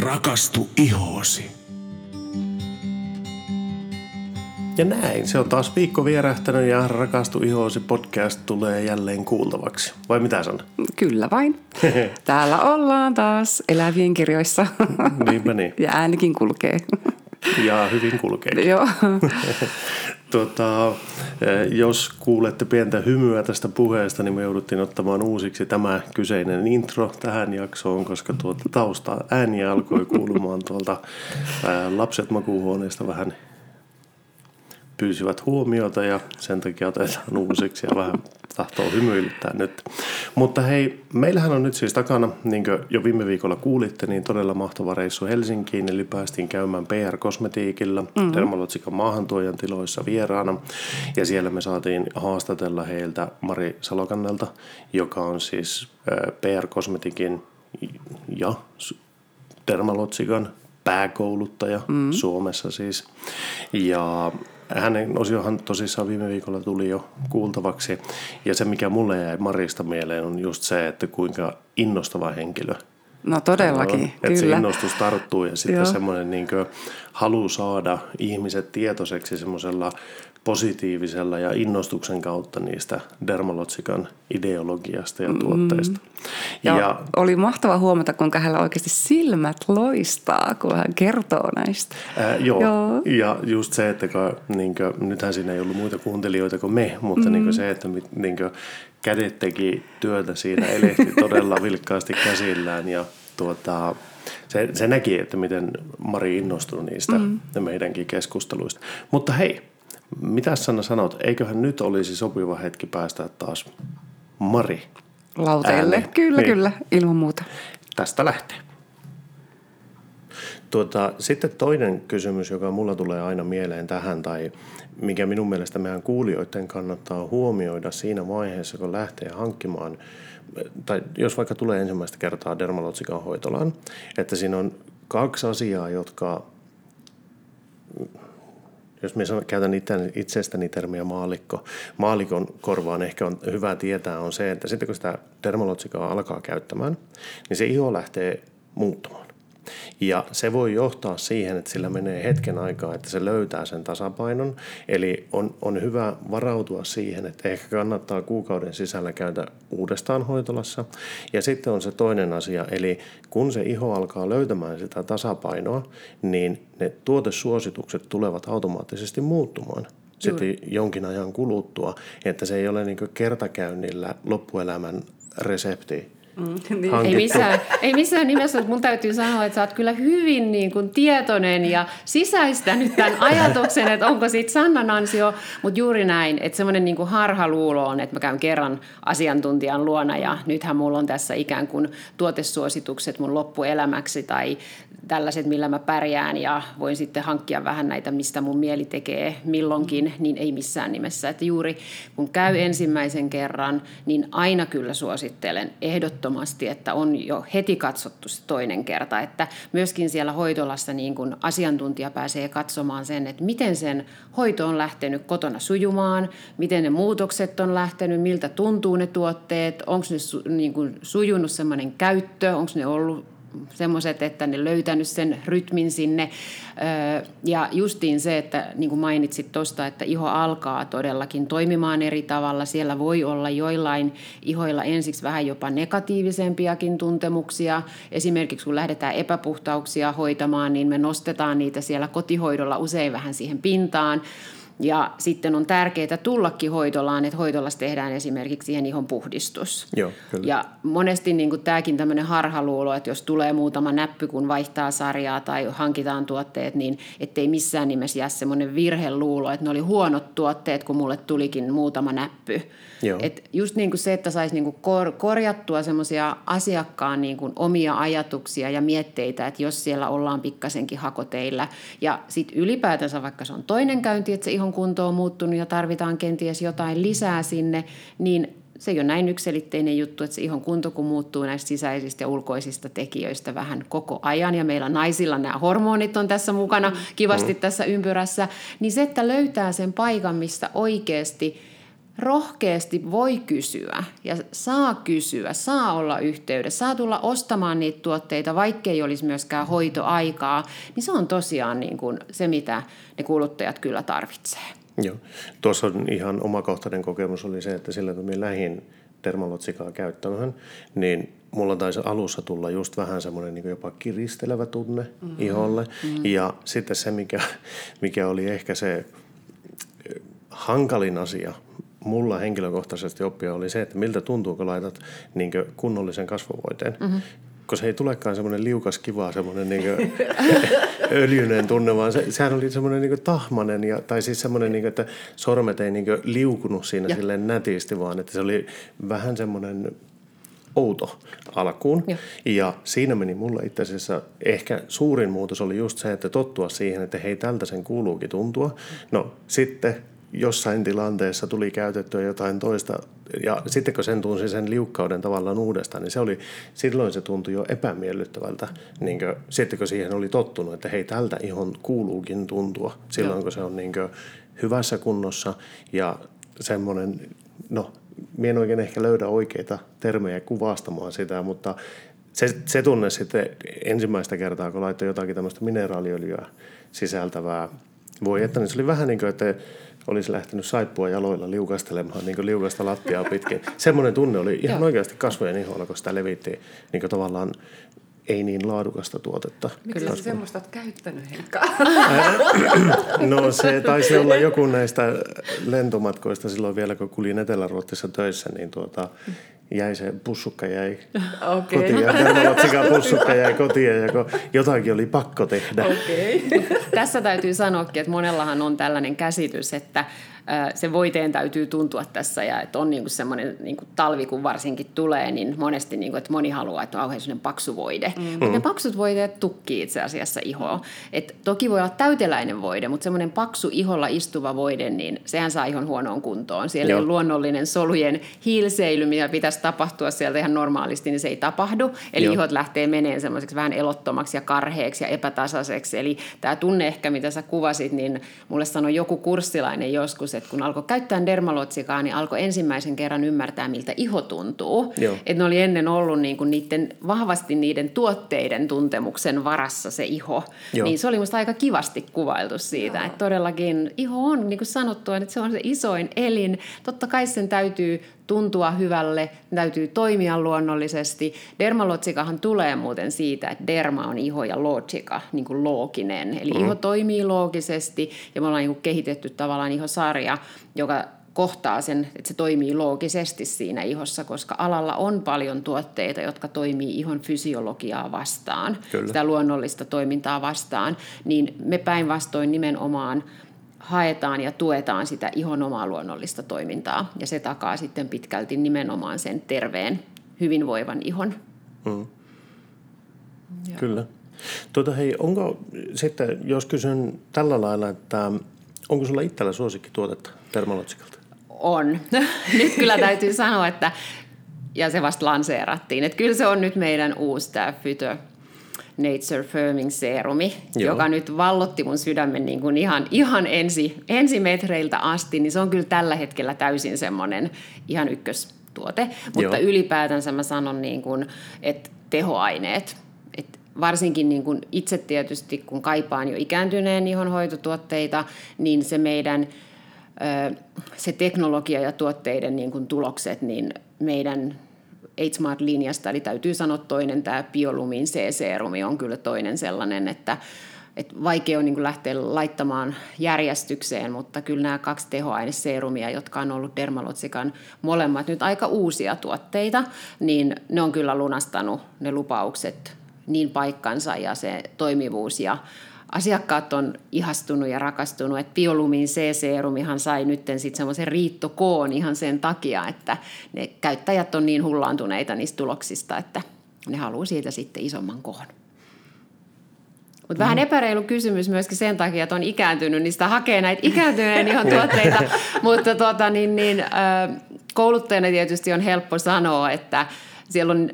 Rakastu ihoosi. Ja näin, se on taas viikko vierähtänyt ja Rakastu ihoosi podcast tulee jälleen kuultavaksi. Vai mitä sanot? Kyllä vain. Täällä ollaan taas elävien kirjoissa. Niinpä niin. Ja äänikin kulkee. Ja hyvin kulkee. Joo. Tota, jos kuulette pientä hymyä tästä puheesta, niin me jouduttiin ottamaan uusiksi tämä kyseinen intro tähän jaksoon, koska tuota tausta ääni alkoi kuulumaan tuolta ää, lapset makuuhuoneesta vähän pyysivät huomiota ja sen takia otetaan uusiksi ja vähän tahtoo hymyilyttää nyt. Mutta hei, meillähän on nyt siis takana, niin kuin jo viime viikolla kuulitte, niin todella mahtava reissu Helsinkiin. Eli päästiin käymään PR-kosmetiikilla, mm-hmm. Dermalotsikan maahantuojan tiloissa vieraana. Ja siellä me saatiin haastatella heiltä Mari Salokannelta, joka on siis PR-kosmetikin ja Dermalotsikan pääkouluttaja mm. Suomessa siis. Ja hänen osiohan tosissaan viime viikolla tuli jo kuultavaksi. Ja se, mikä mulle jäi Marista mieleen, on just se, että kuinka innostava henkilö No todellakin, on, Että se innostus tarttuu ja sitten semmoinen niin halu saada ihmiset tietoiseksi semmoisella positiivisella ja innostuksen kautta niistä Dermalotsikan ideologiasta ja tuotteista. Mm. Ja, ja oli mahtava huomata, kuinka hänellä oikeasti silmät loistaa, kun hän kertoo näistä. Ää, joo. joo, ja just se, että kun, niin kuin, nythän siinä ei ollut muita kuuntelijoita kuin me, mutta mm. niin kuin se, että niin kuin, kädet teki työtä siinä, elehti todella vilkkaasti käsillään ja tuota, se, se näki, että miten Mari innostui niistä mm. meidänkin keskusteluista. Mutta hei, mitä Sanna sanot, eiköhän nyt olisi sopiva hetki päästä taas Mari Lauteelle. Ääne. Kyllä, niin. kyllä, ilman muuta. Tästä lähtee. Tuota, sitten toinen kysymys, joka mulla tulee aina mieleen tähän, tai mikä minun mielestä meidän kuulijoiden kannattaa huomioida siinä vaiheessa, kun lähtee hankkimaan, tai jos vaikka tulee ensimmäistä kertaa dermalotsikan hoitolaan, että siinä on kaksi asiaa, jotka jos minä käytän itsestäni termiä maalikko, maalikon korvaan ehkä on hyvä tietää on se, että sitten kun sitä dermalotsikaa alkaa käyttämään, niin se iho lähtee muuttumaan. Ja se voi johtaa siihen, että sillä menee hetken aikaa, että se löytää sen tasapainon. Eli on, on hyvä varautua siihen, että ehkä kannattaa kuukauden sisällä käydä uudestaan hoitolassa. Ja sitten on se toinen asia, eli kun se iho alkaa löytämään sitä tasapainoa, niin ne tuotesuositukset tulevat automaattisesti muuttumaan sitten Juuri. jonkin ajan kuluttua, että se ei ole niin kertakäynnillä loppuelämän resepti, Mm, niin. ei, missään, ei missään nimessä, mutta mun täytyy sanoa, että sä oot kyllä hyvin niin kuin tietoinen ja sisäistänyt tämän ajatuksen, että onko siitä Sannan ansio, mutta juuri näin, että semmoinen niin kuin harhaluulo on, että mä käyn kerran asiantuntijan luona ja nythän mulla on tässä ikään kuin tuotesuositukset mun loppuelämäksi tai tällaiset, millä mä pärjään ja voin sitten hankkia vähän näitä, mistä mun mieli tekee milloinkin, niin ei missään nimessä. Että juuri kun käy ensimmäisen kerran, niin aina kyllä suosittelen ehdottomasti että on jo heti katsottu se toinen kerta, että myöskin siellä hoitolassa niin kun asiantuntija pääsee katsomaan sen, että miten sen hoito on lähtenyt kotona sujumaan, miten ne muutokset on lähtenyt, miltä tuntuu ne tuotteet, onko ne niin kuin sujunut semmoinen käyttö, onko ne ollut semmoiset, että ne löytänyt sen rytmin sinne. Ja justiin se, että niin kuin mainitsit tuosta, että iho alkaa todellakin toimimaan eri tavalla. Siellä voi olla joillain ihoilla ensiksi vähän jopa negatiivisempiakin tuntemuksia. Esimerkiksi kun lähdetään epäpuhtauksia hoitamaan, niin me nostetaan niitä siellä kotihoidolla usein vähän siihen pintaan. Ja sitten on tärkeää tullakin hoitolaan, että hoitolassa tehdään esimerkiksi siihen ihon puhdistus. Joo, kyllä. Ja monesti niin kuin tämäkin tämmöinen harhaluulo, että jos tulee muutama näppy, kun vaihtaa sarjaa tai hankitaan tuotteet, niin ettei missään nimessä jää semmoinen virheluulo, että ne oli huonot tuotteet, kun mulle tulikin muutama näppy. Joo. Et just niin kuin se, että saisi niin kuin kor- korjattua semmoisia asiakkaan niin kuin omia ajatuksia ja mietteitä, että jos siellä ollaan pikkasenkin hakoteilla. Ja sitten ylipäätänsä, vaikka se on toinen käynti, että se ihon kunto on muuttunut ja tarvitaan kenties jotain lisää sinne, niin se ei ole näin ykselitteinen juttu, että se ihon kunto kun muuttuu näistä sisäisistä ja ulkoisista tekijöistä vähän koko ajan, ja meillä naisilla nämä hormonit on tässä mukana kivasti mm. tässä ympyrässä, niin se, että löytää sen paikan, mistä oikeasti – rohkeasti voi kysyä ja saa kysyä, saa olla yhteydessä, saa tulla ostamaan niitä tuotteita, vaikkei olisi myöskään hoitoaikaa, niin se on tosiaan niin kuin se, mitä ne kuluttajat kyllä tarvitsee. Joo. Tuossa on ihan omakohtainen kokemus oli se, että sillä kun minä lähdin dermalotsikaa käyttämään, niin mulla taisi alussa tulla just vähän semmoinen niin jopa kiristelevä tunne mm-hmm. iholle. Mm-hmm. Ja sitten se, mikä, mikä oli ehkä se hankalin asia mulla henkilökohtaisesti oppia oli se, että miltä tuntuu, kun laitat niin kunnollisen kasvovoiteen. Mm-hmm. Koska se ei tulekaan semmoinen liukas kiva, semmoinen niin öljyinen tunne, vaan se, sehän oli semmoinen niin tahmanen, ja, tai siis semmoinen, niin kuin, että sormet ei niin liukunut siinä ja. silleen nätisti, vaan että se oli vähän semmoinen outo alkuun. Ja. ja siinä meni mulle itse asiassa ehkä suurin muutos oli just se, että tottua siihen, että hei, tältä sen kuuluukin tuntua. No sitten jossain tilanteessa tuli käytettyä jotain toista, ja sitten kun sen tunsi sen liukkauden tavallaan uudestaan, niin se oli, silloin se tuntui jo epämiellyttävältä, niin kuin, sitten kun siihen oli tottunut, että hei, tältä ihon kuuluukin tuntua, silloin Joo. kun se on niin kuin, hyvässä kunnossa, ja semmoinen, no, minä en oikein ehkä löydä oikeita termejä kuvastamaan sitä, mutta se, se tunne sitten ensimmäistä kertaa, kun laittoi jotakin tämmöistä mineraaliöljyä sisältävää voi että, niin se oli vähän niin kuin, että olisi lähtenyt saippua jaloilla liukastelemaan niin kuin liukasta lattiaa pitkin. Semmoinen tunne oli ihan oikeasti kasvojen iholla, kun sitä levitti niin kuin tavallaan ei niin laadukasta tuotetta. Miksi sä semmoista olet käyttänyt, Heikka? no se taisi olla joku näistä lentomatkoista silloin vielä, kun kulin Etelä-Ruotsissa töissä, niin tuota, jäi se pussukka jäi okay. kotiin ja pussukka jäi kotiin ja jotakin oli pakko tehdä. Okay. Tässä täytyy sanoakin, että monellahan on tällainen käsitys, että se voiteen täytyy tuntua tässä ja että on niinku semmoinen niinku talvi, kun varsinkin tulee, niin monesti niinku, että moni haluaa, että on semmoinen paksu voide. Mm. Mutta ne paksut voiteet tukkii itse asiassa ihoa. Et toki voi olla täyteläinen voide, mutta semmoinen paksu iholla istuva voide, niin sehän saa ihon huonoon kuntoon. Siellä Joo. on luonnollinen solujen hiilseily, mitä pitäisi tapahtua sieltä ihan normaalisti, niin se ei tapahdu. Eli Joo. ihot lähtee meneen semmoiseksi vähän elottomaksi ja karheeksi ja epätasaiseksi. Eli tämä tunne ehkä, mitä sä kuvasit, niin mulle sanoi joku kurssilainen joskus, että kun alkoi käyttää dermalotsikaa, niin alkoi ensimmäisen kerran ymmärtää, miltä iho tuntuu. Että ne oli ennen ollut niin kuin niiden, vahvasti niiden tuotteiden tuntemuksen varassa se iho. Joo. Niin se oli musta aika kivasti kuvailtu siitä, että todellakin iho on, niin kuin sanottu, että se on se isoin elin. Totta kai sen täytyy tuntua hyvälle, täytyy toimia luonnollisesti. Dermalotsikahan tulee muuten siitä, että derma on iho ja logica, niin kuin looginen. Eli mm. iho toimii loogisesti ja me ollaan niin kuin kehitetty tavallaan ihosarja, joka kohtaa sen, että se toimii loogisesti siinä ihossa, koska alalla on paljon tuotteita, jotka toimii ihon fysiologiaa vastaan, Kyllä. sitä luonnollista toimintaa vastaan, niin me päinvastoin nimenomaan haetaan ja tuetaan sitä ihon omaa luonnollista toimintaa. Ja se takaa sitten pitkälti nimenomaan sen terveen, hyvinvoivan ihon. Mm. Kyllä. Tuota, hei, onko sitten, jos kysyn tällä lailla, että onko sulla itsellä suosikkituotetta Dermalogikalta? On. nyt kyllä täytyy sanoa, että ja se vasta lanseerattiin. Että kyllä se on nyt meidän uusi tämä Fytö Nature Firming Serumi, Joo. joka nyt vallotti mun sydämen niin kuin ihan, ihan ensi, ensimetreiltä asti, niin se on kyllä tällä hetkellä täysin semmoinen ihan ykköstuote. Mutta Joo. ylipäätänsä mä sanon, niin kuin, että tehoaineet, et varsinkin niin kuin itse tietysti, kun kaipaan jo ikääntyneen ihonhoitotuotteita, niin se meidän se teknologia ja tuotteiden niin kuin tulokset, niin meidän H-Smart-linjasta, eli täytyy sanoa toinen, tämä Biolumin C-serumi on kyllä toinen sellainen, että, että vaikea on niin lähteä laittamaan järjestykseen, mutta kyllä nämä kaksi tehoaineseerumia, jotka on ollut Dermalotsikan molemmat nyt aika uusia tuotteita, niin ne on kyllä lunastanut ne lupaukset niin paikkansa ja se toimivuus ja asiakkaat on ihastunut ja rakastunut, että Biolumin C-seerumihan sai nyt sitten semmoisen riittokoon ihan sen takia, että ne käyttäjät on niin hullaantuneita niistä tuloksista, että ne haluaa siitä sitten isomman koon. Mutta vähän mm. epäreilu kysymys myöskin sen takia, että on ikääntynyt, niin sitä hakee näitä ikääntyneen ihan tuotteita. Mutta tuota, niin, niin, kouluttajana tietysti on helppo sanoa, että siellä on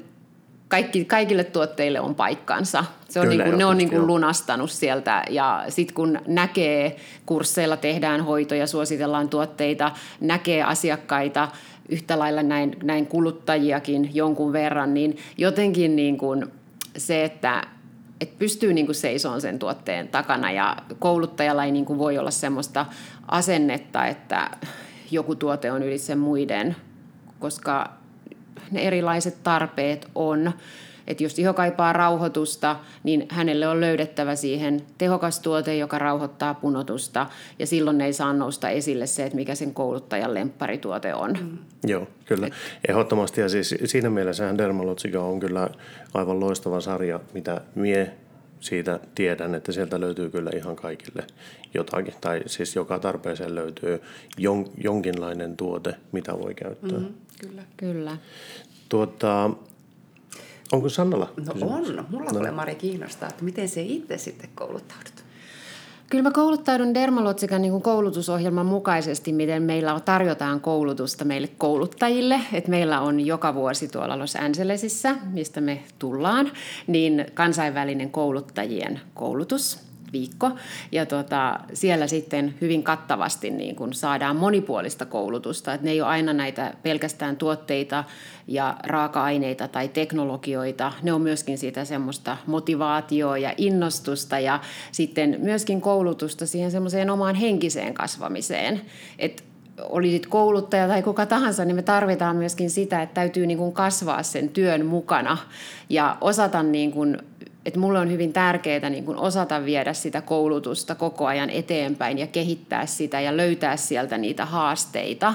kaikki, kaikille tuotteille on paikkansa. Se on Kyllä, niin kuin, ne on niin kuin joo. lunastanut sieltä ja sitten kun näkee kursseilla tehdään hoitoja, suositellaan tuotteita, näkee asiakkaita, yhtä lailla näin, näin kuluttajiakin jonkun verran, niin jotenkin niin kuin se, että että pystyy niin kuin seisomaan sen tuotteen takana ja kouluttajalla ei niin kuin voi olla semmoista asennetta, että joku tuote on ylitse muiden, koska ne erilaiset tarpeet on. Että jos iho kaipaa rauhoitusta, niin hänelle on löydettävä siihen tehokas tuote, joka rauhoittaa punotusta. Ja silloin ei saa nousta esille se, että mikä sen kouluttajan lempparituote on. Mm. Joo, kyllä. Ehdottomasti. Ja siis siinä mielessähän Dermalogica on kyllä aivan loistava sarja, mitä mie siitä tiedän, että sieltä löytyy kyllä ihan kaikille jotakin. Tai siis joka tarpeeseen löytyy jon, jonkinlainen tuote, mitä voi käyttää. Mm. Kyllä. Kyllä. Tuota, onko Sannalla? No kysymys? on. Mulla tulee Mari kiinnostaa, että miten se itse sitten kouluttaudut. Kyllä mä kouluttaudun Dermalotsikan niin kuin koulutusohjelman mukaisesti, miten meillä tarjotaan koulutusta meille kouluttajille. Et meillä on joka vuosi tuolla Los Angelesissa, mistä me tullaan, niin kansainvälinen kouluttajien koulutus viikko. Ja tota, siellä sitten hyvin kattavasti niin kun saadaan monipuolista koulutusta. Et ne ei ole aina näitä pelkästään tuotteita ja raaka-aineita tai teknologioita. Ne on myöskin sitä semmoista motivaatioa ja innostusta ja sitten myöskin koulutusta siihen semmoiseen omaan henkiseen kasvamiseen. Et olisit kouluttaja tai kuka tahansa, niin me tarvitaan myöskin sitä, että täytyy niin kuin kasvaa sen työn mukana ja osata niin kuin että mulle on hyvin tärkeää niin kuin osata viedä sitä koulutusta koko ajan eteenpäin ja kehittää sitä ja löytää sieltä niitä haasteita.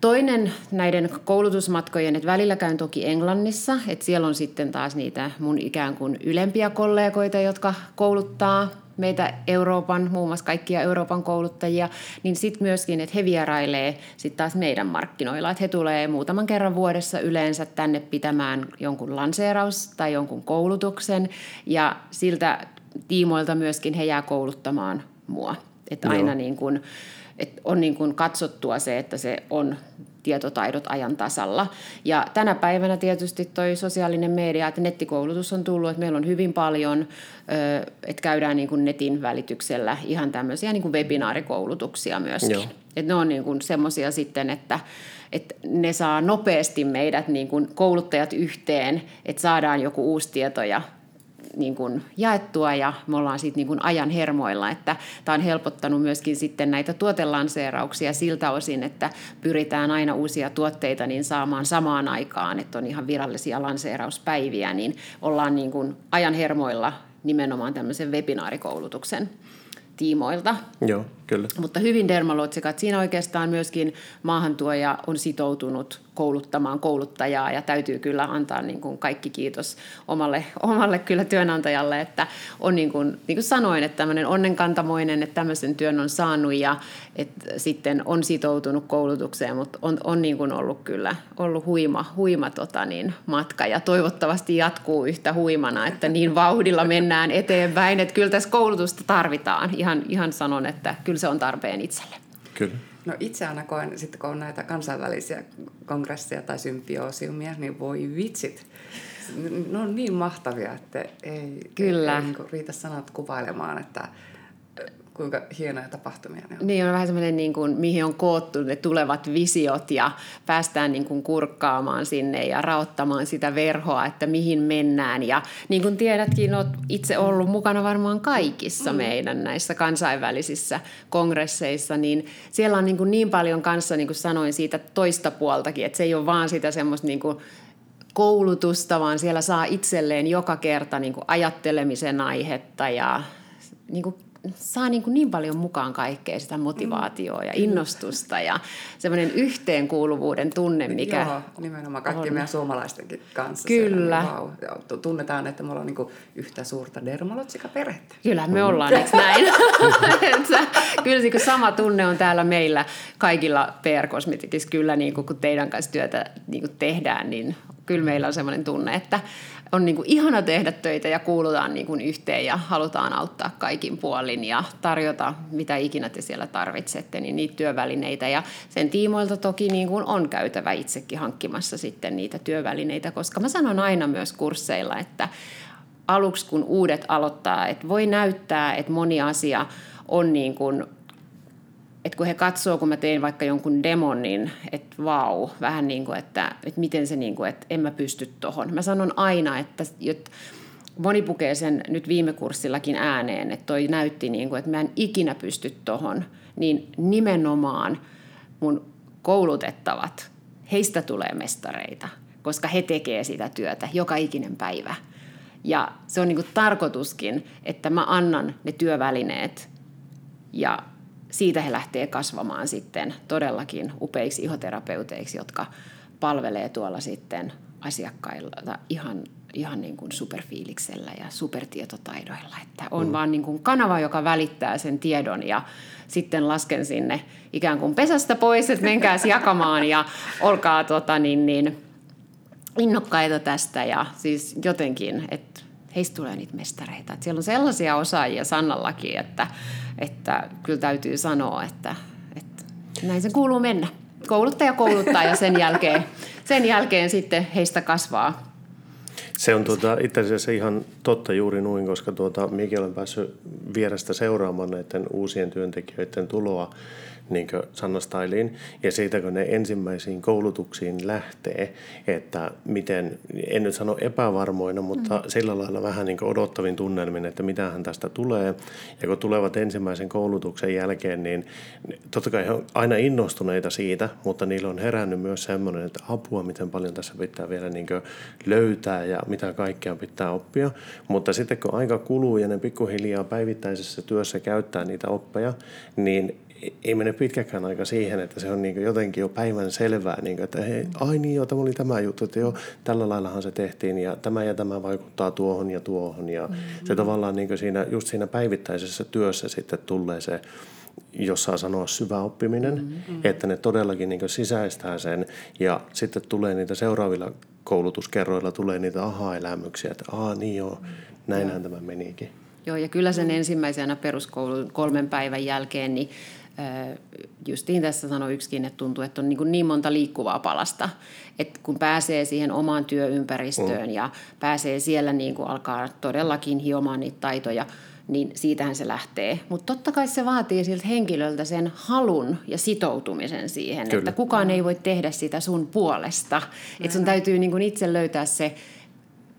Toinen näiden koulutusmatkojen, että välillä käyn toki Englannissa, että siellä on sitten taas niitä mun ikään kuin ylempiä kollegoita, jotka kouluttaa meitä Euroopan, muun muassa kaikkia Euroopan kouluttajia, niin sitten myöskin, että he vierailee sitten taas meidän markkinoilla, että he tulee muutaman kerran vuodessa yleensä tänne pitämään jonkun lanseeraus tai jonkun koulutuksen. Ja siltä tiimoilta myöskin he jää kouluttamaan mua. Että aina niin kuin, että on niin kuin katsottua se, että se on tietotaidot ajan tasalla. Ja tänä päivänä tietysti toi sosiaalinen media, että nettikoulutus on tullut, että meillä on hyvin paljon, että käydään niin kuin netin välityksellä ihan tämmöisiä niin kuin webinaarikoulutuksia myöskin. Joo. Että ne on niin kuin semmoisia sitten, että, että ne saa nopeasti meidät niin kuin kouluttajat yhteen, että saadaan joku uusi tieto ja niin kuin jaettua ja me ollaan siitä niin kuin ajan hermoilla, että tämä on helpottanut myöskin sitten näitä tuotelanseerauksia siltä osin, että pyritään aina uusia tuotteita niin saamaan samaan aikaan, että on ihan virallisia lanseerauspäiviä, niin ollaan niin kuin ajan hermoilla nimenomaan tämmöisen webinaarikoulutuksen tiimoilta. Joo, kyllä. Mutta hyvin dermalotsikat. Siinä oikeastaan myöskin maahantuoja on sitoutunut kouluttamaan kouluttajaa ja täytyy kyllä antaa niin kuin kaikki kiitos omalle, omalle kyllä työnantajalle, että on niin kuin, niin kuin sanoin, että tämmöinen onnenkantamoinen, että tämmöisen työn on saanut ja että sitten on sitoutunut koulutukseen, mutta on, on niin kuin ollut kyllä ollut huima, huima tota niin, matka ja toivottavasti jatkuu yhtä huimana, että niin vauhdilla mennään eteenpäin, että kyllä tässä koulutusta tarvitaan. Ihan, ihan sanon, että kyllä se on tarpeen itselle. Kyllä. No itse aina koen, sitten kun on näitä kansainvälisiä kongresseja tai sympioosiumia, niin voi vitsit. Ne on niin mahtavia, että ei, Kyllä. ei, ei niin riitä sanat kuvailemaan, että kuinka hienoja tapahtumia ne on. Niin, on vähän semmoinen, niin kuin, mihin on koottu ne tulevat visiot ja päästään niin kuin kurkkaamaan sinne ja raottamaan sitä verhoa, että mihin mennään. Ja niin kuin tiedätkin, olet itse ollut mukana varmaan kaikissa mm. meidän näissä kansainvälisissä kongresseissa, niin siellä on niin, kuin niin paljon kanssa, niin kuin sanoin, siitä toista puoltakin, että se ei ole vaan sitä semmoista niin kuin koulutusta, vaan siellä saa itselleen joka kerta niin kuin ajattelemisen aihetta ja niin kuin saa niin, kuin niin paljon mukaan kaikkea sitä motivaatioa ja innostusta ja semmoinen yhteenkuuluvuuden tunne, mikä Joo, nimenomaan kaikki on. meidän suomalaistenkin kanssa. Kyllä. Siellä, niin, wow, tunnetaan, että me ollaan niin yhtä suurta dermalotsika-perhettä. Kyllä, me ollaan, eikö näin? kyllä niin kuin sama tunne on täällä meillä kaikilla PR Cosmeticissa, kyllä niin kuin, kun teidän kanssa työtä niin kuin tehdään, niin kyllä meillä on sellainen tunne, että on niin kuin ihana tehdä töitä ja kuulutaan niin kuin yhteen ja halutaan auttaa kaikin puolin ja tarjota mitä ikinä te siellä tarvitsette, niin niitä työvälineitä. Ja sen tiimoilta toki niin kuin on käytävä itsekin hankkimassa sitten niitä työvälineitä, koska mä sanon aina myös kursseilla, että aluksi kun uudet aloittaa, että voi näyttää, että moni asia on niin kuin että kun he katsoo, kun mä teen vaikka jonkun demon, niin että vau, vähän niin kuin, että, että miten se niin kuin, että en mä pysty tohon. Mä sanon aina, että, että moni pukee sen nyt viime kurssillakin ääneen, että toi näytti niin kuin, että mä en ikinä pysty tohon. Niin nimenomaan mun koulutettavat, heistä tulee mestareita, koska he tekee sitä työtä joka ikinen päivä. Ja se on niin kuin tarkoituskin, että mä annan ne työvälineet ja siitä he lähtee kasvamaan sitten todellakin upeiksi ihoterapeuteiksi, jotka palvelee tuolla sitten asiakkailla ihan, ihan niin kuin superfiiliksellä ja supertietotaidoilla. Että on mm. vaan niin kuin kanava, joka välittää sen tiedon ja sitten lasken sinne ikään kuin pesästä pois, että menkääs jakamaan ja olkaa tota, niin, niin, innokkaita tästä ja siis jotenkin, että heistä tulee niitä mestareita. Että siellä on sellaisia osaajia Sannallakin, että, että kyllä täytyy sanoa, että, että näin se kuuluu mennä. Kouluttaja kouluttaa ja sen jälkeen, sen jälkeen sitten heistä kasvaa se on tuota, itse asiassa ihan totta juuri noin, koska tuota, minäkin olen päässyt vierestä seuraamaan näiden uusien työntekijöiden tuloa niin Sanna Styliin. Ja siitä, kun ne ensimmäisiin koulutuksiin lähtee, että miten, en nyt sano epävarmoina, mutta mm. sillä lailla vähän niin odottavin tunnelmin, että mitähän tästä tulee. Ja kun tulevat ensimmäisen koulutuksen jälkeen, niin totta kai he on aina innostuneita siitä, mutta niillä on herännyt myös semmoinen, että apua, miten paljon tässä pitää vielä niin löytää ja mitä kaikkea pitää oppia. Mutta sitten kun aika kuluu ja ne pikkuhiljaa päivittäisessä työssä käyttää niitä oppeja, niin ei mene pitkäkään aika siihen, että se on niin jotenkin jo päivän selvää, niin kuin, että hei, ai niin joo, tämä oli tämä juttu, että joo, tällä laillahan se tehtiin ja tämä ja tämä vaikuttaa tuohon ja tuohon ja mm-hmm. se tavallaan niin siinä, just siinä päivittäisessä työssä sitten tulee se, jos saa sanoa syvä oppiminen, mm-hmm. että ne todellakin niin sisäistää sen ja sitten tulee niitä seuraavilla koulutuskerroilla tulee niitä aha-elämyksiä, että aa niin joo, näinhän tämä menikin. Joo, ja kyllä sen ensimmäisenä peruskoulun kolmen päivän jälkeen, niin justiin tässä sanoi yksikin, että tuntuu, että on niin, niin monta liikkuvaa palasta, että kun pääsee siihen omaan työympäristöön mm. ja pääsee siellä niin kuin alkaa todellakin hiomaan niitä taitoja, niin siitähän se lähtee. Mutta totta kai se vaatii siltä henkilöltä sen halun ja sitoutumisen siihen, Kyllä. että kukaan ei voi tehdä sitä sun puolesta. Että sun täytyy niin kuin itse löytää se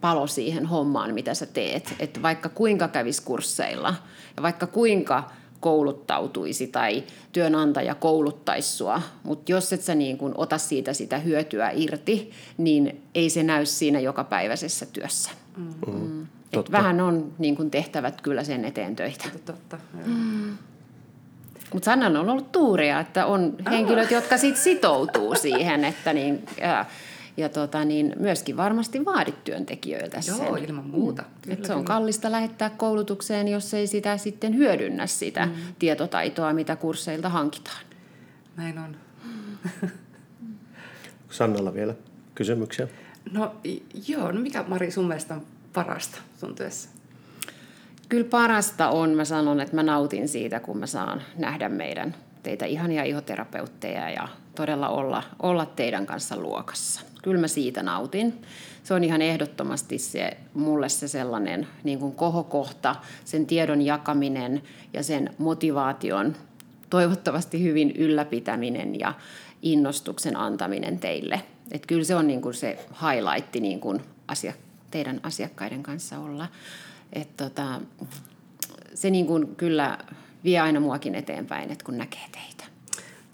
palo siihen hommaan, mitä sä teet. Että vaikka kuinka kävis kursseilla ja vaikka kuinka kouluttautuisi tai työnantaja kouluttaisi sua, mutta jos et sä niin kun ota siitä sitä hyötyä irti, niin ei se näy siinä jokapäiväisessä työssä. Mm. Mm. Et vähän on niin kun tehtävät kyllä sen eteen töitä. Totta, mm. Mutta Sanna on ollut tuuria, että on henkilöt, jotka sit sitoutuu siihen, että niin, ja, ja tota, niin myöskin varmasti vaadit työntekijöiltä sen. Joo, ilman muuta. Mm. Kyllä, että se on kallista lähettää koulutukseen, jos ei sitä sitten hyödynnä sitä mm. tietotaitoa, mitä kursseilta hankitaan. Näin on. Sannalla vielä kysymyksiä? No joo, no mikä Mari sun mielestä on parasta sun työssä? Kyllä parasta on, mä sanon, että mä nautin siitä, kun mä saan nähdä meidän teitä ihania ihoterapeutteja ja todella olla, olla teidän kanssa luokassa. Kyllä mä siitä nautin. Se on ihan ehdottomasti se, mulle se sellainen niin kuin kohokohta, sen tiedon jakaminen ja sen motivaation toivottavasti hyvin ylläpitäminen ja innostuksen antaminen teille. Et kyllä se on niin kuin se highlight niin kuin asia, teidän asiakkaiden kanssa olla. Et tota, se niin kuin kyllä vie aina muakin eteenpäin, että kun näkee teitä.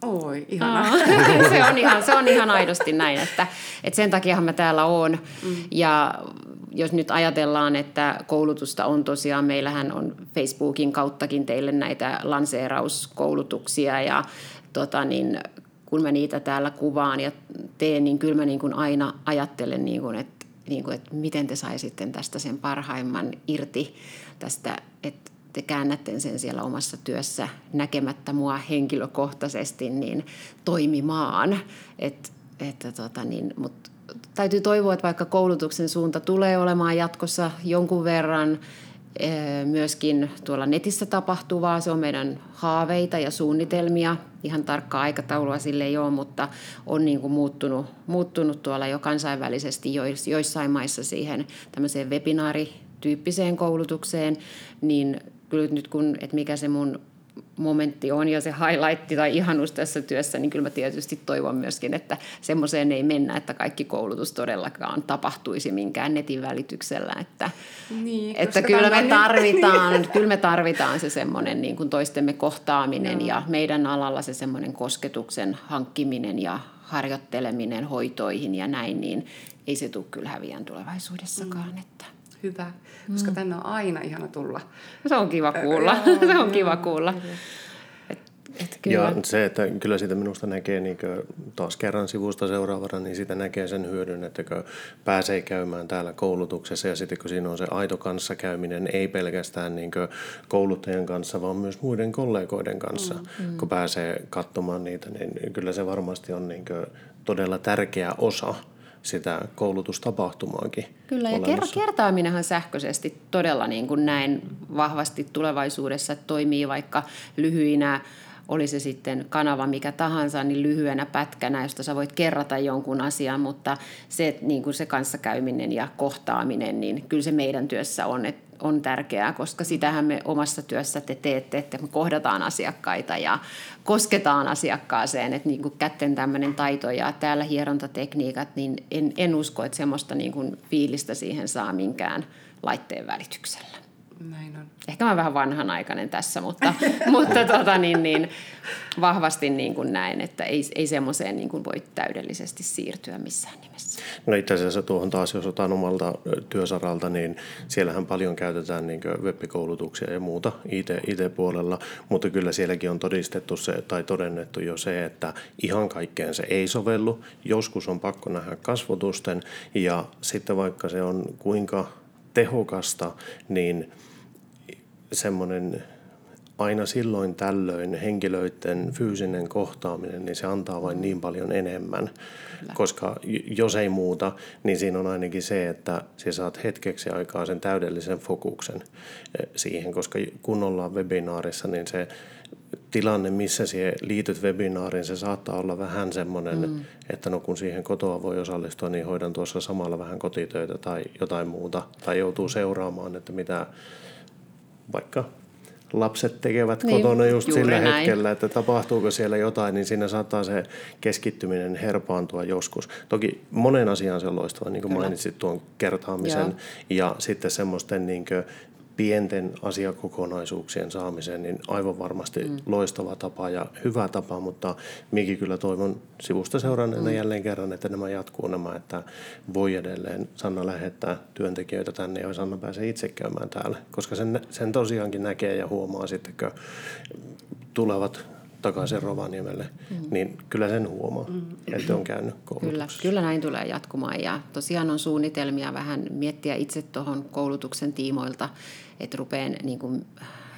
Oi, ihanaa. se, on ihan, se on ihan aidosti näin, että, että sen takiahan mä täällä oon. Mm. Ja jos nyt ajatellaan, että koulutusta on tosiaan, meillähän on Facebookin kauttakin teille näitä lanseerauskoulutuksia ja tota niin, kun mä niitä täällä kuvaan ja teen, niin kyllä mä niin kuin aina ajattelen, niin kuin, että, niin kuin, että miten te saisitte tästä sen parhaimman irti tästä, että te käännätte sen siellä omassa työssä näkemättä mua henkilökohtaisesti niin toimimaan. Et, että tota niin, mut täytyy toivoa, että vaikka koulutuksen suunta tulee olemaan jatkossa jonkun verran eh, myöskin tuolla netissä tapahtuvaa, se on meidän haaveita ja suunnitelmia. Ihan tarkkaa aikataulua sille ei ole, mutta on niin kuin muuttunut, muuttunut tuolla jo kansainvälisesti joissain maissa siihen tämmöiseen webinaarityyppiseen koulutukseen, niin kyllä nyt kun, että mikä se mun momentti on ja se highlight tai ihanus tässä työssä, niin kyllä mä tietysti toivon myöskin, että semmoiseen ei mennä, että kaikki koulutus todellakaan tapahtuisi minkään netin välityksellä. Että, niin, että kyllä, me tarvitaan, kyllä me tarvitaan se semmoinen niin kuin toistemme kohtaaminen Joo. ja meidän alalla se semmoinen kosketuksen hankkiminen ja harjoitteleminen hoitoihin ja näin, niin ei se tule kyllä häviään tulevaisuudessakaan. Mm. Että hyvä, koska mm. tänne on aina ihana tulla. Se on kiva kuulla, Joo, se on kiva kuulla. Et, et kyllä. Ja se, että kyllä sitä minusta näkee niin taas kerran sivusta seuraavana, niin sitä näkee sen hyödyn, että kun pääsee käymään täällä koulutuksessa ja sitten kun siinä on se aito kanssakäyminen, ei pelkästään niin kouluttajan kanssa, vaan myös muiden kollegoiden kanssa, mm. mm. kun pääsee katsomaan niitä, niin kyllä se varmasti on niin todella tärkeä osa – sitä koulutustapahtumaakin. Kyllä, ja olemassa. kertaaminenhan sähköisesti todella niin kuin näin vahvasti tulevaisuudessa toimii vaikka lyhyinä oli se sitten kanava mikä tahansa, niin lyhyenä pätkänä, josta sä voit kerrata jonkun asian, mutta se, niin kuin se kanssakäyminen ja kohtaaminen, niin kyllä se meidän työssä on, että on tärkeää, koska sitähän me omassa työssä te teette, että me kohdataan asiakkaita ja kosketaan asiakkaaseen, että niin kuin kätten tämmöinen taito ja täällä hierontatekniikat, niin en, en usko, että semmoista niin kuin fiilistä siihen saa minkään laitteen välityksellä. Näin on. Ehkä mä vähän vanhanaikainen tässä, mutta, mutta tota, niin, niin, vahvasti niin kuin näin, että ei, ei semmoiseen niin kuin voi täydellisesti siirtyä missään nimessä. No itse asiassa tuohon taas, jos otan omalta työsaralta, niin siellähän paljon käytetään niin web-koulutuksia ja muuta IT, IT-puolella, mutta kyllä sielläkin on todistettu se tai todennettu jo se, että ihan kaikkeen se ei sovellu. Joskus on pakko nähdä kasvotusten ja sitten vaikka se on kuinka tehokasta, niin semmoinen aina silloin tällöin henkilöiden fyysinen kohtaaminen, niin se antaa vain niin paljon enemmän. Kyllä. Koska jos ei muuta, niin siinä on ainakin se, että sä saat hetkeksi aikaa sen täydellisen fokuksen eh, siihen, koska kun ollaan webinaarissa, niin se tilanne, missä siihen liityt webinaariin, se saattaa olla vähän semmoinen, mm. että no kun siihen kotoa voi osallistua, niin hoidan tuossa samalla vähän kotitöitä tai jotain muuta, tai joutuu seuraamaan, että mitä vaikka lapset tekevät niin, kotona just sillä näin. hetkellä, että tapahtuuko siellä jotain, niin siinä saattaa se keskittyminen herpaantua joskus. Toki monen asian se on loistava, niin kuin Kyllä. mainitsit tuon kertaamisen Joo. ja sitten semmoisten niin pienten asiakokonaisuuksien saamiseen, niin aivan varmasti mm. loistava tapa ja hyvä tapa, mutta minäkin kyllä toivon sivusta seuranneena mm. jälleen kerran, että nämä jatkuu nämä, että voi edelleen Sanna lähettää työntekijöitä tänne ja Sanna pääsee itse käymään täällä, koska sen, sen tosiaankin näkee ja huomaa sitten, kun tulevat takaisin Rovaniemelle, mm. niin kyllä sen huomaa, mm. että on käynyt Kyllä, kyllä näin tulee jatkumaan ja tosiaan on suunnitelmia vähän miettiä itse tuohon koulutuksen tiimoilta, että rupean niin kuin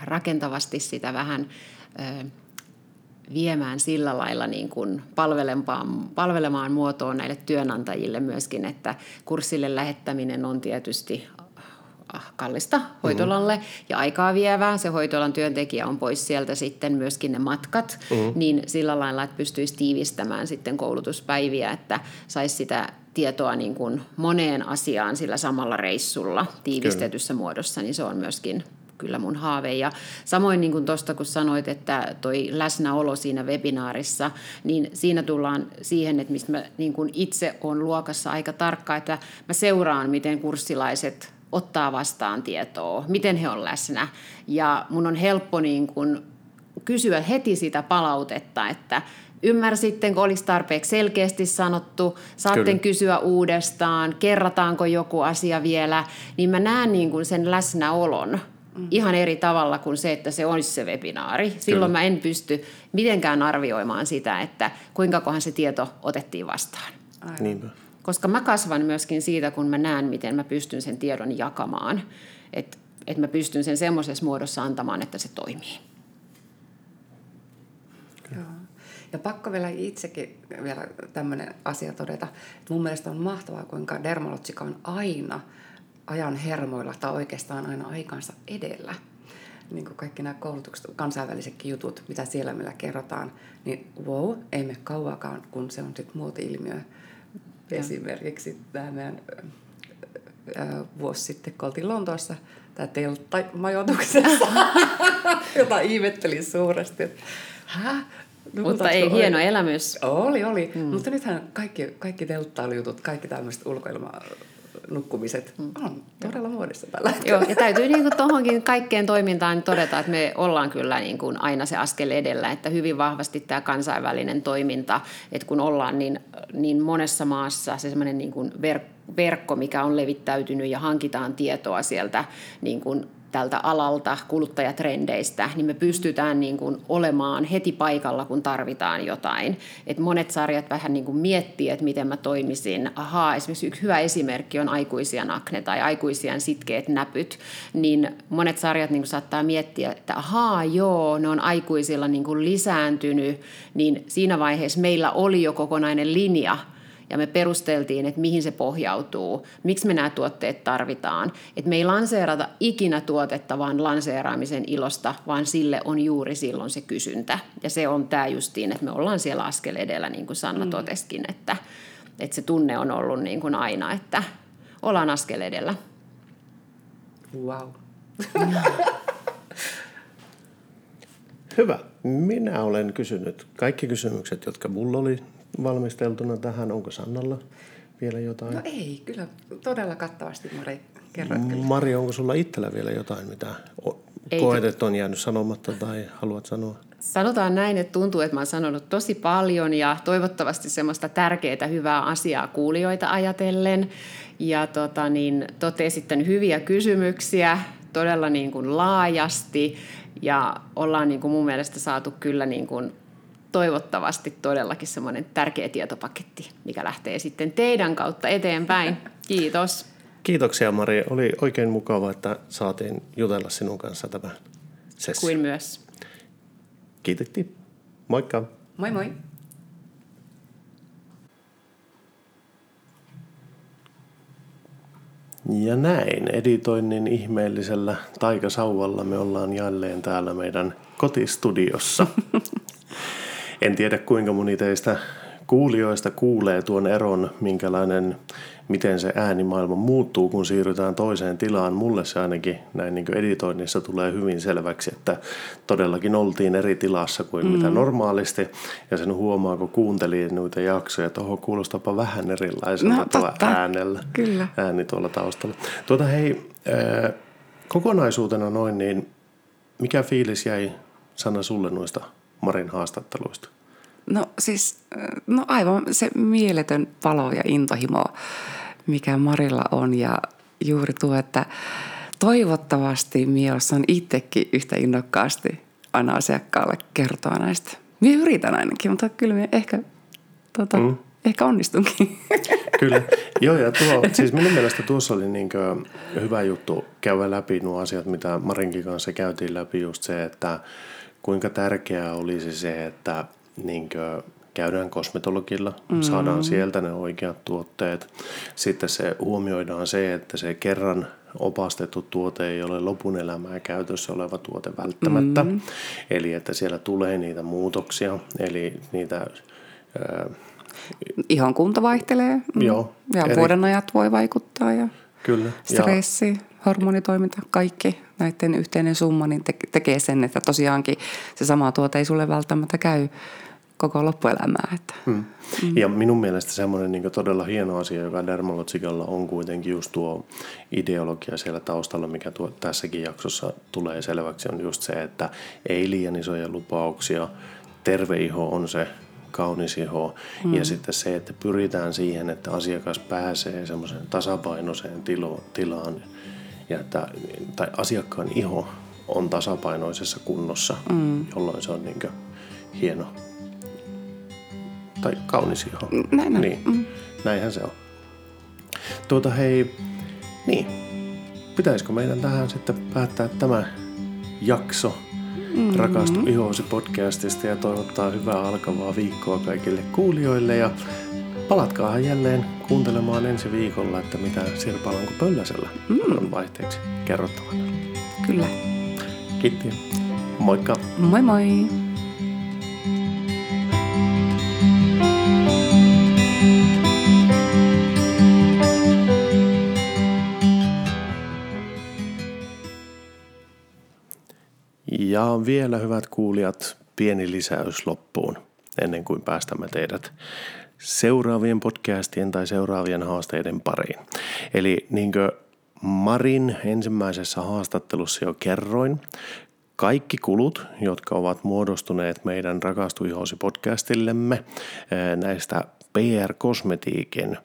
rakentavasti sitä vähän ö, viemään sillä lailla niin kuin palvelemaan, palvelemaan muotoon näille työnantajille myöskin, että kurssille lähettäminen on tietysti kallista hoitolalle mm-hmm. ja aikaa vievää. Se hoitolan työntekijä on pois sieltä sitten myöskin ne matkat, mm-hmm. niin sillä lailla, että pystyisi tiivistämään sitten koulutuspäiviä, että saisi sitä tietoa niin kuin moneen asiaan sillä samalla reissulla tiivistetyssä kyllä. muodossa, niin se on myöskin kyllä mun haave. Ja samoin niin kuin tuosta, kun sanoit, että toi läsnäolo siinä webinaarissa, niin siinä tullaan siihen, että mistä mä niin kuin itse on luokassa aika tarkka, että mä seuraan, miten kurssilaiset ottaa vastaan tietoa, miten he on läsnä. Ja mun on helppo niin kuin kysyä heti sitä palautetta, että ymmärsittenkö, olisi tarpeeksi selkeästi sanottu, saatte Kyllä. kysyä uudestaan, kerrataanko joku asia vielä, niin mä näen niin kuin sen läsnäolon mm. ihan eri tavalla kuin se, että se olisi se webinaari. Silloin Kyllä. mä en pysty mitenkään arvioimaan sitä, että kuinka kohan se tieto otettiin vastaan. Aivan. Niinpä koska mä kasvan myöskin siitä, kun mä näen, miten mä pystyn sen tiedon jakamaan. Että et mä pystyn sen semmoisessa muodossa antamaan, että se toimii. Joo. Ja pakko vielä itsekin vielä tämmöinen asia todeta, että mun mielestä on mahtavaa, kuinka dermalotsika on aina ajan hermoilla tai oikeastaan aina aikansa edellä. Niin kuin kaikki nämä koulutukset, kansainvälisetkin jutut, mitä siellä meillä kerrotaan, niin wow, ei me kauakaan, kun se on sitten muoti-ilmiö. Esimerkiksi tämä meidän vuosi sitten, kun oltiin Lontoossa, tämä teltta-majoituksessa, jota ihmettelin suuresti. Hä? No, Mutta ei oli? hieno elämys. Oli, oli. Mm. Mutta nythän kaikki, kaikki telttailijutut, kaikki tämmöiset ulkoilma nukkumiset mm. on todella muodissa tällä hetkellä. Joo, ja täytyy niin kuin tuohonkin kaikkeen toimintaan todeta, että me ollaan kyllä niin kuin aina se askel edellä, että hyvin vahvasti tämä kansainvälinen toiminta, että kun ollaan niin, niin monessa maassa se semmoinen niin kuin verkko, mikä on levittäytynyt ja hankitaan tietoa sieltä niin kuin tältä alalta, kuluttajatrendeistä, niin me pystytään niin kuin olemaan heti paikalla, kun tarvitaan jotain. Et monet sarjat vähän niin kuin miettii, että miten mä toimisin. Ahaa, esimerkiksi yksi hyvä esimerkki on aikuisien akne tai aikuisien sitkeät näpyt. Niin monet sarjat niin kuin saattaa miettiä, että ahaa, joo, ne on aikuisilla niin kuin lisääntynyt, niin siinä vaiheessa meillä oli jo kokonainen linja – ja me perusteltiin, että mihin se pohjautuu, miksi me nämä tuotteet tarvitaan. Että me ei lanseerata ikinä tuotetta vaan lanseeraamisen ilosta, vaan sille on juuri silloin se kysyntä. Ja se on tämä justiin, että me ollaan siellä askel edellä, niin kuin Sanna mm. toteskin, että, että se tunne on ollut niin kuin aina, että ollaan askel edellä. Wow. Hyvä. Minä olen kysynyt kaikki kysymykset, jotka mulla oli valmisteltuna tähän. Onko Sannalla vielä jotain? No ei, kyllä todella kattavasti Mari kerroit kyllä. Mari, onko sulla itsellä vielä jotain, mitä koet, että on jäänyt sanomatta tai haluat sanoa? Sanotaan näin, että tuntuu, että mä oon sanonut tosi paljon ja toivottavasti semmoista tärkeää, hyvää asiaa kuulijoita ajatellen. Ja tota, niin, te esittänyt hyviä kysymyksiä todella niin kuin laajasti ja ollaan niin kuin mun mielestä saatu kyllä niin kuin toivottavasti todellakin semmoinen tärkeä tietopaketti, mikä lähtee sitten teidän kautta eteenpäin. Kiitos. Kiitoksia Mari. Oli oikein mukava, että saatiin jutella sinun kanssa tämän session. Kuin myös. Kiitettiin. Moikka. Moi moi. Ja näin editoinnin ihmeellisellä taikasauvalla me ollaan jälleen täällä meidän kotistudiossa. En tiedä kuinka moni teistä kuulijoista kuulee tuon eron, minkälainen, miten se äänimaailma muuttuu, kun siirrytään toiseen tilaan. Mulle se ainakin näin niin editoinnissa tulee hyvin selväksi, että todellakin oltiin eri tilassa kuin mm. mitä normaalisti. Ja sen huomaa, kun kuuntelin noita jaksoja, että oho, kuulostapa vähän erilaiselta no, tuolla äänellä. Kyllä. Ääni tuolla taustalla. Tuota hei, kokonaisuutena noin, niin mikä fiilis jäi Sanna sulle noista Marin haastatteluista? No siis, no aivan se mieletön palo ja intohimo, mikä Marilla on ja juuri tuo, että toivottavasti minä osaan itsekin yhtä innokkaasti aina asiakkaalle kertoa näistä. Minä yritän ainakin, mutta kyllä minä ehkä, tuota, mm. ehkä onnistunkin. Kyllä. Joo, ja tuo, siis minun mielestä tuossa oli niin hyvä juttu käydä läpi nuo asiat, mitä Marinkin kanssa käytiin läpi, just se, että kuinka tärkeää olisi se, että niin käydään kosmetologilla, mm. saadaan sieltä ne oikeat tuotteet. Sitten se huomioidaan se, että se kerran opastettu tuote ei ole lopun elämää käytössä oleva tuote välttämättä. Mm. Eli että siellä tulee niitä muutoksia, eli niitä... Ää, Ihon kunto vaihtelee. Mm. Joo. Ja eri... vuodenajat voi vaikuttaa. Ja Kyllä. Stressi, ja... hormonitoiminta, kaikki näiden yhteinen summa niin tekee sen, että tosiaankin se sama tuote ei sulle välttämättä käy koko loppuelämää. Että. Mm. Mm. Ja minun mielestä semmoinen niin todella hieno asia, joka Dermalogicalla on kuitenkin just tuo ideologia siellä taustalla, mikä tuo, tässäkin jaksossa tulee selväksi, on just se, että ei liian isoja lupauksia, terve iho on se kaunis iho. Mm. Ja sitten se, että pyritään siihen, että asiakas pääsee semmoiseen tasapainoiseen tilo, tilaan, ja että, tai asiakkaan iho on tasapainoisessa kunnossa, mm. jolloin se on niin hieno tai kaunis iho. Näin on. Niin. Mm. Näinhän se on. Tuota hei, niin. Pitäisikö meidän tähän sitten päättää tämä jakso? mm-hmm. Rakastu ihoosi podcastista ja toivottaa hyvää alkavaa viikkoa kaikille kuulijoille ja palatkaa jälleen kuuntelemaan ensi viikolla, että mitä Sirpa Alanko Pölläsellä mm. on vaihteeksi kerrottavana. Kyllä. Kiitti. Moikka. Moi moi. Ja vielä hyvät kuulijat, pieni lisäys loppuun ennen kuin päästämme teidät seuraavien podcastien tai seuraavien haasteiden pariin. Eli niin kuin Marin ensimmäisessä haastattelussa jo kerroin, kaikki kulut, jotka ovat muodostuneet meidän Rakastu Ihosi podcastillemme näistä PR-kosmetiikin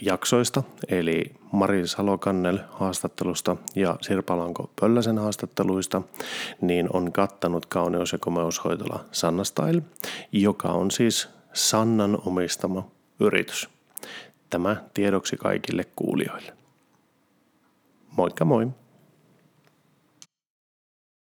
jaksoista, eli Mari Salokannel haastattelusta ja Sirpalanko Pölläsen haastatteluista, niin on kattanut kauneus- ja komeushoitola Sanna Style, joka on siis Sannan omistama yritys. Tämä tiedoksi kaikille kuulijoille. Moikka moi!